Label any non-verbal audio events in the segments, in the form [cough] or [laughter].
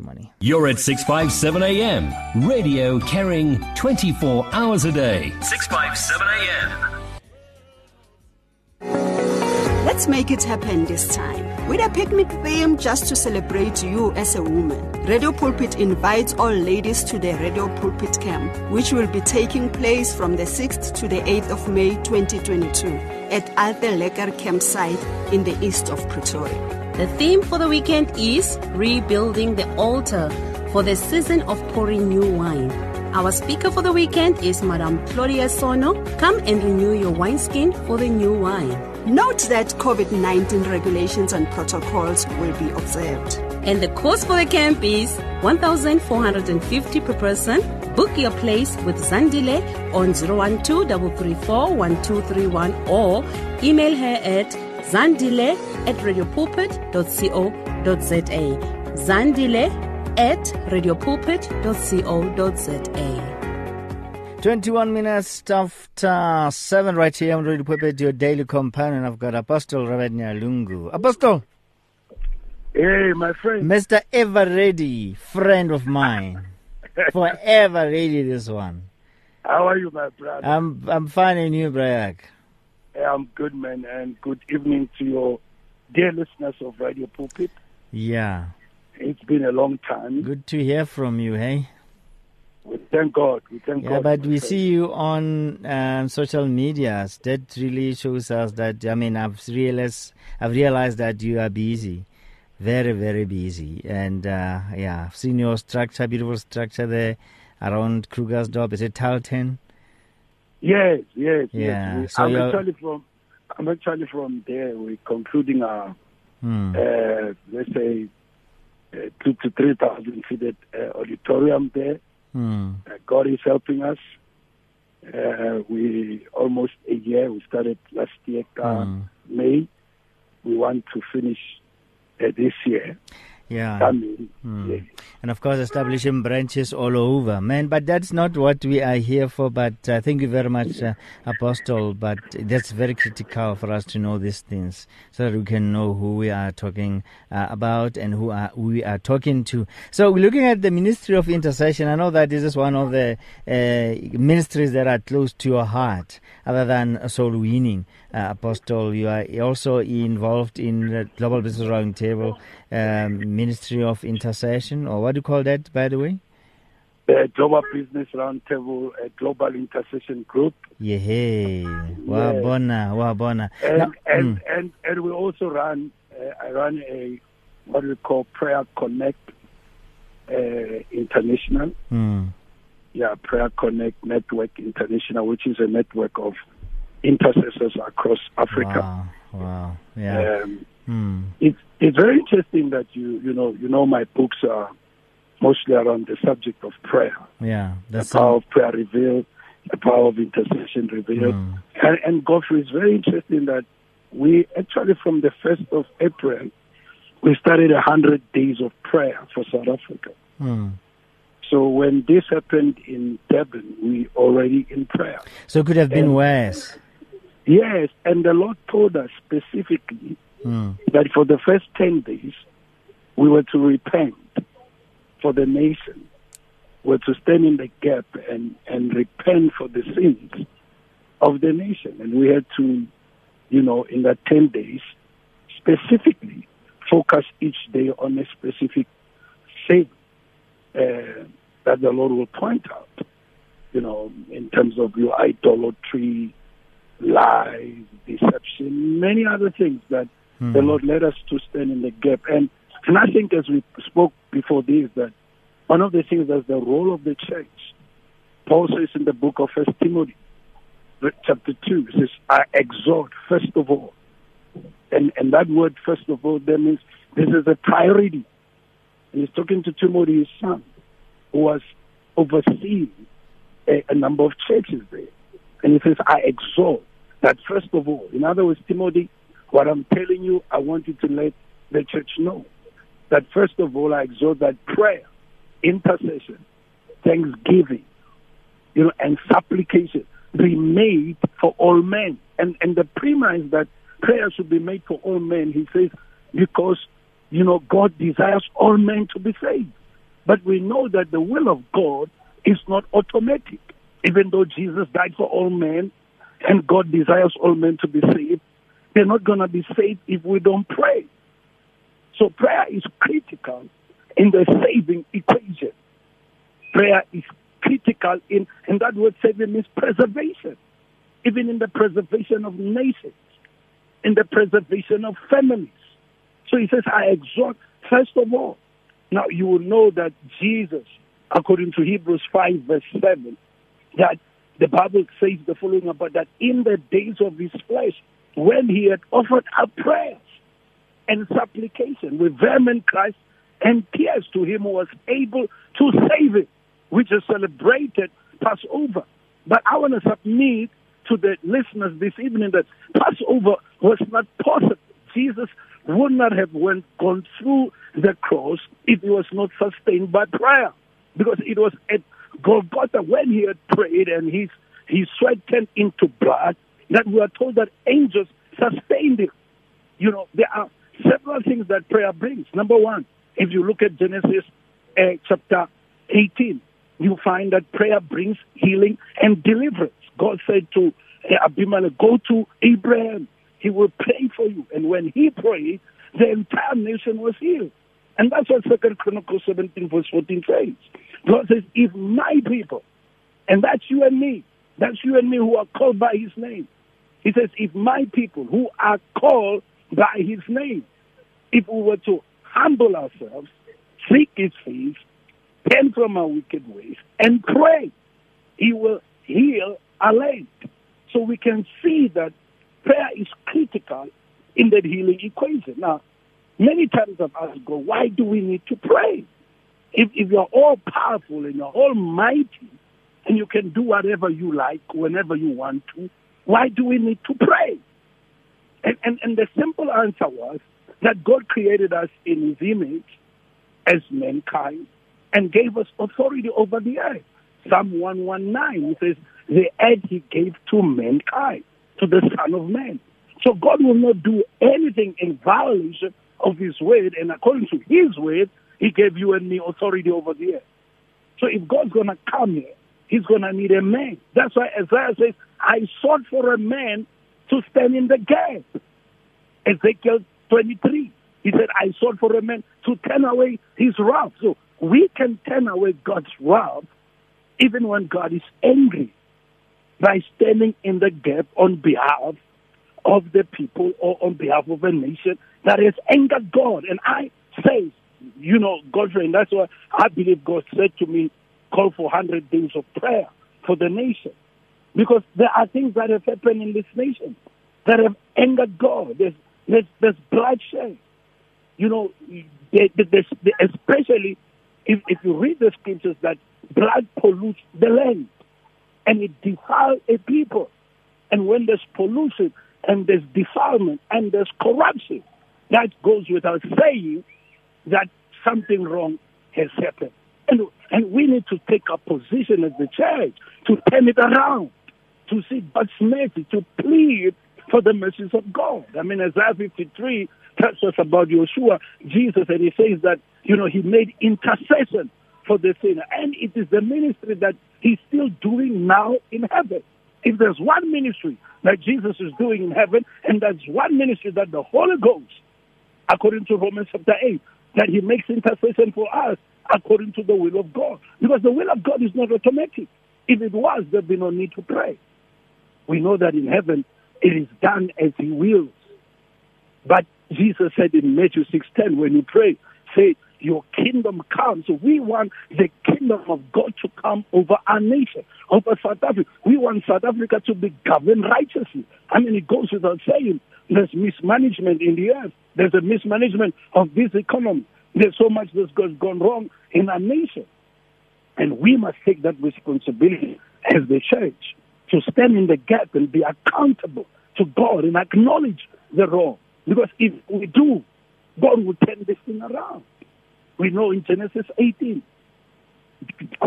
testimony. You're at 657 AM. Radio carrying 24 hours a day. 657 AM. Let's make it happen this time. With a picnic theme just to celebrate you as a woman. Radio Pulpit invites all ladies to the Radio Pulpit Camp, which will be taking place from the 6th to the 8th of May 2022 at Alte Lekker campsite in the east of Pretoria. The theme for the weekend is Rebuilding the Altar for the season of pouring new wine. Our speaker for the weekend is Madame Claudia Sono. Come and renew your wineskin for the new wine. Note that COVID 19 regulations and protocols will be observed. And the cost for the camp is 1,450 per person. Book your place with Zandile on 012 1231 or email her at zandile at radiopulpit.co.za. Zandile at radiopulpit.co.za. 21 minutes after 7 right here on Radio Pulpit, your daily companion. I've got Apostle Ravenya Lungu. Apostle, Hey, my friend. Mr. Ever Ready, friend of mine. [laughs] Forever ready, this one. How are you, my brother? I'm I'm fine in you, Brayak. Hey, I'm good, man, and good evening to your dear listeners of Radio Pulpit. Yeah. It's been a long time. Good to hear from you, hey? We thank God. We thank Yeah, God. but we see you on um, social medias. That really shows us that. I mean, I've realized I've realized that you are busy, very very busy, and uh, yeah, I've seen your structure, beautiful structure there around Krugersdorp. Is it Tarlton? Yes, yes, Yeah, yes. so I'm actually from. I'm actually from there. We're concluding our, Hmm. uh, let's say, uh, two to three thousand seated uh, auditorium there. Hmm. Uh, God is helping us. Uh, we almost a year. We started last year, uh, Hmm. May. We want to finish uh, this year. Yeah. Coming. Hmm. Yes. And of course, establishing branches all over, man. But that's not what we are here for. But uh, thank you very much, uh, Apostle. But that's very critical for us to know these things so that we can know who we are talking uh, about and who are, who we are talking to. So we're looking at the Ministry of Intercession. I know that this is one of the uh, ministries that are close to your heart, other than soul winning. Uh, Apostle, you are also involved in the Global Business Roundtable um, Ministry of Intercession, or what do you call that, by the way? The Global Business Roundtable, a global intercession group, Yeah, wabona, wabona. and Now- and, mm, and and we also run. Uh, I run a what we call Prayer Connect uh, International. mm, Yeah, Prayer Connect Network International, which is a network of intercessors across Africa. wow, wow, yeah. Um, Mm, it's it's very interesting that you you know you know my books are mostly around the subject of prayer, yeah, the that's power of prayer revealed, the power of intercession revealed, Mm. and, and Godfrey is very interesting that we actually from the first of April we started a hundred days of prayer for South Africa. mm. So when this happened in Durban, we already in prayer. So it could have been And- worse. Yes, and the Lord told us specifically Mm, that for the first 10 days, we were to repent for the nation, we were to stand in the gap and, and repent for the sins of the nation. And we had to, you know, in that 10 days, specifically focus each day on a specific sin uh, that the Lord will point out, you know, in terms of your idolatry, lies, deception, many other things that mm, the Lord led us to stand in the gap. And and I think as we spoke before this that one of the things that's the role of the church. Paul says in the book of First Timothy, chapter two, says, I exhort first of all. And and that word first of all that means this is a priority. And he's talking to Timothy, his son, who was overseeing a, a number of churches there. And he says, I exhort that first of all. In other words, Timothy, what I'm telling you, I want you to let the church know that first of all, I exhort that prayer, intercession, thanksgiving, you know, and supplication be made for all men. And and the premise that prayer should be made for all men, he says, because you know God desires all men to be saved. But we know that the will of God is not automatic. Even though Jesus died for all men and God desires all men to be saved, they're not going to be saved if we don't pray. So prayer is critical in the saving equation. Prayer is critical in, and that word saving means preservation, even in the preservation of nations, in the preservation of families. So he says, I exhort, first of all, now you will know that Jesus, according to Hebrews 5, verse 7, that the Bible says the following about that in the days of his flesh, when he had offered up prayers and supplication with vehement cries and tears to him who was able to save him, which is celebrated Passover. But I want to submit to the listeners this evening that Passover was not possible. Jesus would not have went gone through the cross if he was not sustained by prayer. Because it was at Golgotha when he had prayed and his his sweat turned into blood that we are told that angels sustained him. You know, there are several things that prayer brings. Number one, if you look at Genesis uh, chapter 18, you find that prayer brings healing and deliverance. God said to uh, Abimelech, Go to Abraham, he will pray for you. And when he prayed, the entire nation was healed. And that's what Second Chronicles 17, verse 14 says. God says, If my people, and that's you and me, that's you and me who are called by his name. He says, If my people who are called by his name, if we were to humble ourselves, seek his face, turn from our wicked ways, and pray, he will heal our land. So we can see that prayer is critical in that healing equation. Now, many times I've asked God, why do we need to pray? If, if you're all powerful and you're almighty and you can do whatever you like whenever you want to, why do we need to pray? And, and, and the simple answer was that God created us in his image as mankind and gave us authority over the earth. Psalm 119 says, The earth he gave to mankind, to the Son of Man. So God will not do anything in violation of his word, and according to his word, he gave you and me authority over the earth. So if God's going to come here, he's going to need a man. That's why Isaiah says, I sought for a man to stand in the gap. Ezekiel 23. He said, I sought for a man to turn away his wrath. So we can turn away God's wrath even when God is angry by standing in the gap on behalf of the people or on behalf of a nation that has angered God. And I say, you know, Godfrey, and that's why I believe God said to me, call for 100 days of prayer for the nation. Because there are things that have happened in this nation that have angered God. There's, there's, there's bloodshed. You know, especially if, if you read the scriptures that blood pollutes the land and it defiles a people. And when there's pollution and there's defilement and there's corruption, that goes without saying that something wrong has happened. And, and we need to take a position as the church to turn it around, to see God's mercy, to plead for the mercies of God. I mean, Isaiah 53 tells us about Yeshua, Jesus, and he says that, you know, he made intercession for the sinner. And it is the ministry that he's still doing now in heaven. If there's one ministry that Jesus is doing in heaven, and there's one ministry that the Holy Ghost, according to Romans chapter 8, that he makes intercession for us according to the will of God. Because the will of God is not automatic. If it was, there'd be no need to pray. We know that in heaven it is done as he wills. But Jesus said in Matthew 6:10, when you pray, say, Your kingdom come. So we want the kingdom of God to come over our nation, over South Africa. We want South Africa to be governed righteously. I mean, it goes without saying there's mismanagement in the earth. There's a mismanagement of this economy. There's so much that's gone wrong in our nation. And we must take that responsibility as the church to stand in the gap and be accountable to God and acknowledge the wrong. Because if we do, God will turn this thing around. We know in Genesis 18,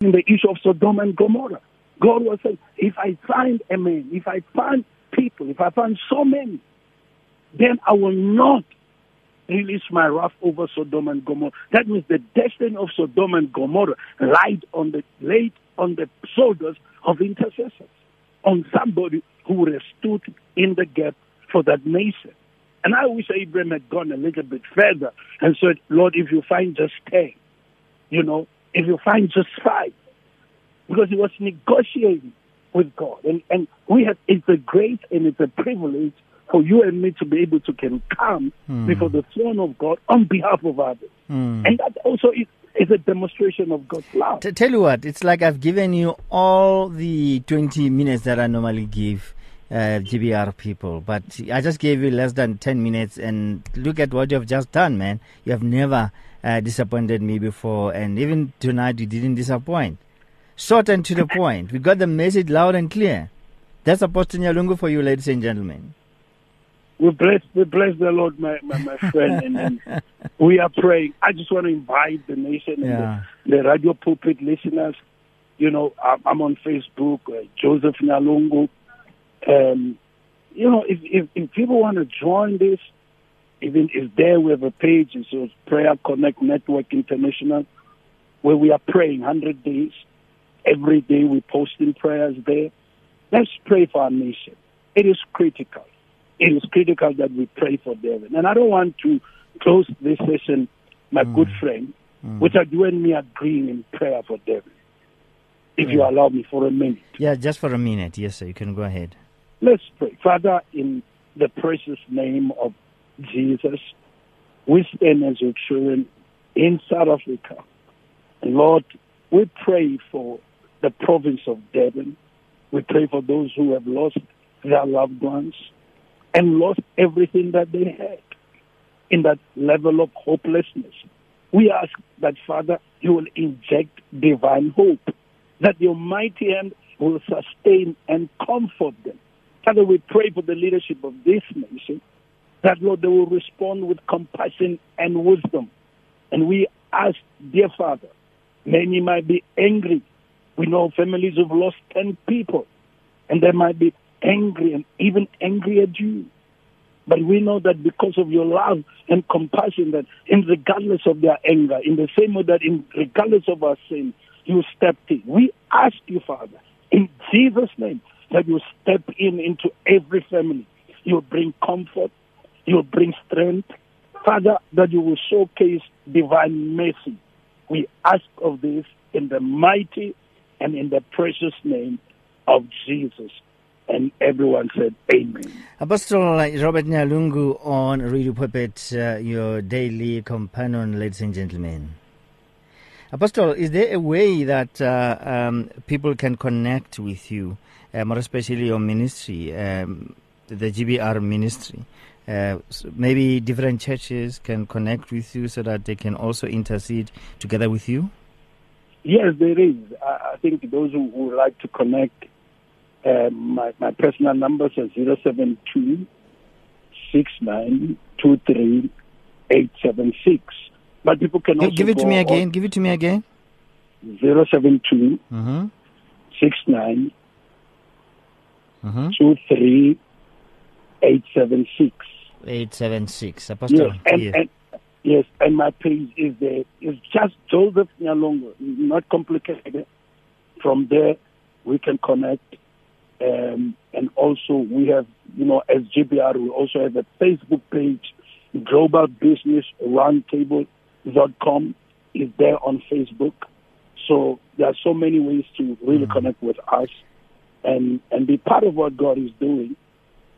in the issue of Sodom and Gomorrah, God was saying, if I find a man, if I find people, if I find so many, then I will not release my wrath over Sodom and Gomorrah. That means the destiny of Sodom and Gomorrah laid on the laid on the shoulders of intercessors, on somebody who have stood in the gap for that nation. And I wish Abraham had gone a little bit further and said, Lord, if you find just 10, you know, if you find just five, because he was negotiating with God. And, and we have, it's a great and it's a privilege for you and me to be able to can come Hmm. before the throne of God on behalf of others. And that also is, is a demonstration of God's love. T- tell you what, it's like I've given you all the 20 minutes that I normally give uh, GBR people, but I just gave you less than 10 minutes, and look at what you have just done, man. You have never uh, disappointed me before, and even tonight you didn't disappoint. Short and to the point. We got the message loud and clear. That's Apostle Nyalungu for you, ladies and gentlemen. We bless, we bless the Lord, my, my, my friend, and, and [laughs] we are praying. I just want to invite the nation Yeah. and the, the radio pulpit listeners. You know, I'm, I'm on Facebook, uh, Joseph Nyalungu. Um, you know, if, if, if people want to join this, even if there we have a page, it's called Prayer Connect Network International, where we are praying 100 days. Every day we posting prayers there. Let's pray for our nation. It is critical. It is critical that we pray for Durban. And I don't want to close this session, my mm. good friend, mm. without you and me agreeing in prayer for Durban. If you allow me for a minute. Yeah, just for a minute. Yes, sir. You can go ahead. Let's pray. Father, in the precious name of Jesus, we stand as your children in South Africa. And Lord, we pray for the province of Durban. We pray for those who have lost their loved ones and lost everything that they had in that level of hopelessness. We ask that, Father, you will inject divine hope, that your mighty hand will sustain and comfort them. Father, we pray for the leadership of this nation, that, Lord, they will respond with compassion and wisdom. And we ask, dear Father, many might be angry. We know families who've lost 10 people, and they might be angry and even angry at you. But we know that because of your love and compassion, that in regardless of their anger, in the same way that in regardless of our sin, you stepped in. We ask you, Father, in Jesus' name, that you step in into every family. You bring comfort, you bring strength. Father, that you will showcase divine mercy. We ask of this in the mighty and in the precious name of Jesus. And everyone said, Amen. Apostle Robert Nyalungu on Radio Pulpit, uh, your daily companion, ladies and gentlemen. Apostle, is there a way that uh, um, people can connect with you, uh, more especially your ministry, um, the GBR ministry? Uh, s- maybe different churches can connect with you so that they can also intercede together with you? Yes, there is. I, I think those who would like to connect, uh, my, my personal numbers are 072 876. But people can also Give, give it to me again. Give it to me again. 072 Mm-hmm. 69 Mm-hmm. 23 876. 876. Apostle. Yes, and, yeah. and yes, and my page is there. It's just Joseph Nyalungu, not complicated. From there, we can connect, um, and also we have, you know, as GBR, we also have a Facebook page, Global Business Roundtable.com is there on Facebook. So there are so many ways to really mm-hmm. connect with us, and and be part of what God is doing,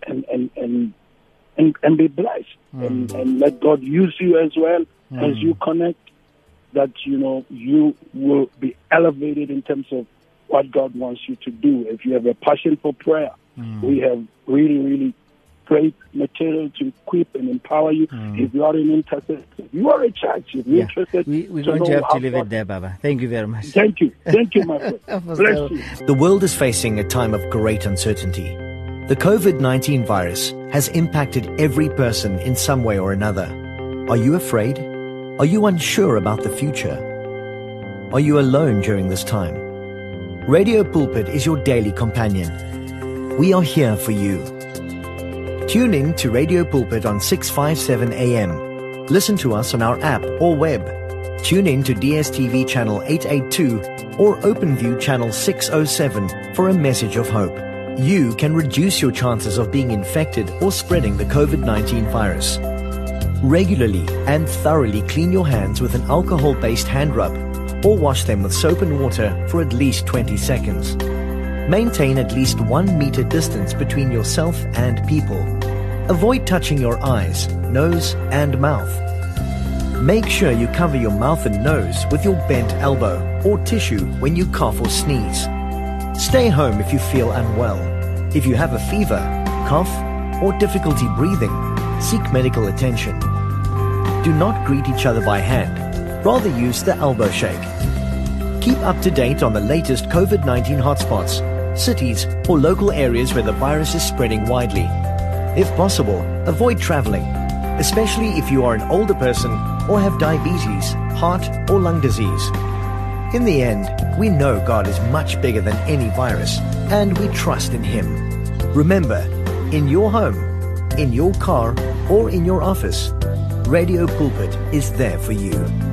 and and and and, and be blessed and, mm-hmm. and let God use you as well as mm-hmm. you connect that you know you will be elevated in terms of what God wants you to do. If you have a passion for prayer, mm. we have really, really great material to equip and empower you. Mm. If you are an intercessor, you are a church, if you're Yeah. interested, We, we're to going to know have how to leave God- it there, Baba. Thank you very much. Thank you. Thank you, my [laughs] friend. Bless you. The world is facing a time of great uncertainty. The COVID 19 virus has impacted every person in some way or another. Are you afraid? Are you unsure about the future? Are you alone during this time? Radio Pulpit is your daily companion. We are here for you. Tune in to Radio Pulpit on 657 AM Listen to us on our app or web. Tune in to DSTV channel 882 or OpenView channel 607 for a message of hope. You can reduce your chances of being infected or spreading the COVID-19 virus. Regularly and thoroughly clean your hands with an alcohol-based hand rub or wash them with soap and water for at least 20 seconds. Maintain at least one meter distance between yourself and people. Avoid touching your eyes, nose, and mouth. Make sure you cover your mouth and nose with your bent elbow or tissue when you cough or sneeze. Stay home if you feel unwell. If you have a fever, cough, or difficulty breathing, seek medical attention. Do not greet each other by hand. Rather use the elbow shake. Keep up to date on the latest COVID 19 hotspots, cities, or local areas where the virus is spreading widely. If possible, avoid traveling, especially if you are an older person or have diabetes, heart, or lung disease. In the end, we know God is much bigger than any virus, and we trust in Him. Remember, in your home, in your car, or in your office, Radio Pulpit is there for you.